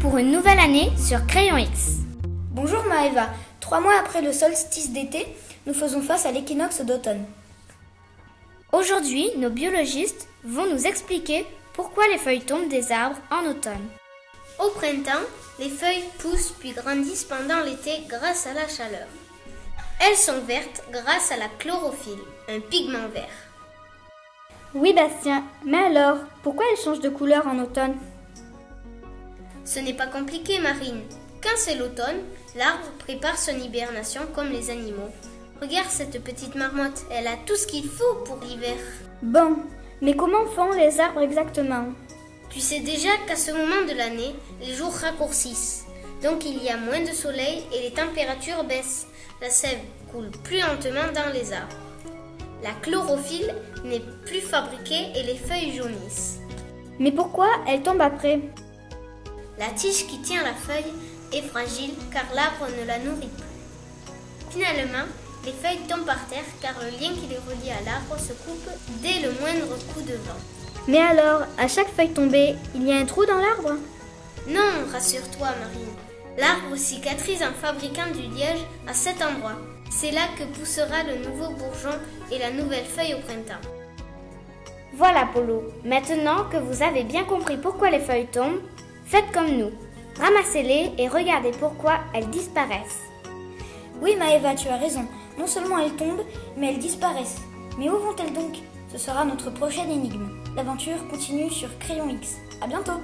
pour une nouvelle année sur Crayon X. Bonjour Maëva. Trois mois après le solstice d'été, nous faisons face à l'équinoxe d'automne. Aujourd'hui, nos biologistes vont nous expliquer pourquoi les feuilles tombent des arbres en automne. Au printemps, les feuilles poussent puis grandissent pendant l'été grâce à la chaleur. Elles sont vertes grâce à la chlorophylle, un pigment vert. Oui Bastien, mais alors, pourquoi elles changent de couleur en automne? Ce n'est pas compliqué Marine. Quand c'est l'automne, l'arbre prépare son hibernation comme les animaux. Regarde cette petite marmotte, elle a tout ce qu'il faut pour l'hiver. Bon, mais comment font les arbres exactement? Tu sais déjà qu'à ce moment de l'année, les jours raccourcissent. Donc il y a moins de soleil et les températures baissent. La sève coule plus lentement dans les arbres. La chlorophylle n'est plus fabriquée et les feuilles jaunissent. Mais pourquoi elles tombent après? La tige qui tient la feuille est fragile car l'arbre ne la nourrit plus. Finalement, les feuilles tombent par terre car le lien qui les relie à l'arbre se coupe dès le moindre coup de vent. Mais alors, à chaque feuille tombée, il y a un trou dans l'arbre? Non, rassure-toi Marine. L'arbre cicatrise en fabriquant du liège à cet endroit. C'est là que poussera le nouveau bourgeon et la nouvelle feuille au printemps. Voilà Polo, maintenant que vous avez bien compris pourquoi les feuilles tombent, faites comme nous. Ramassez-les et regardez pourquoi elles disparaissent. Oui Maëva, tu as raison. Non seulement elles tombent, mais elles disparaissent. Mais où vont-elles donc? Ce sera notre prochaine énigme. L'aventure continue sur Crayon X. À bientôt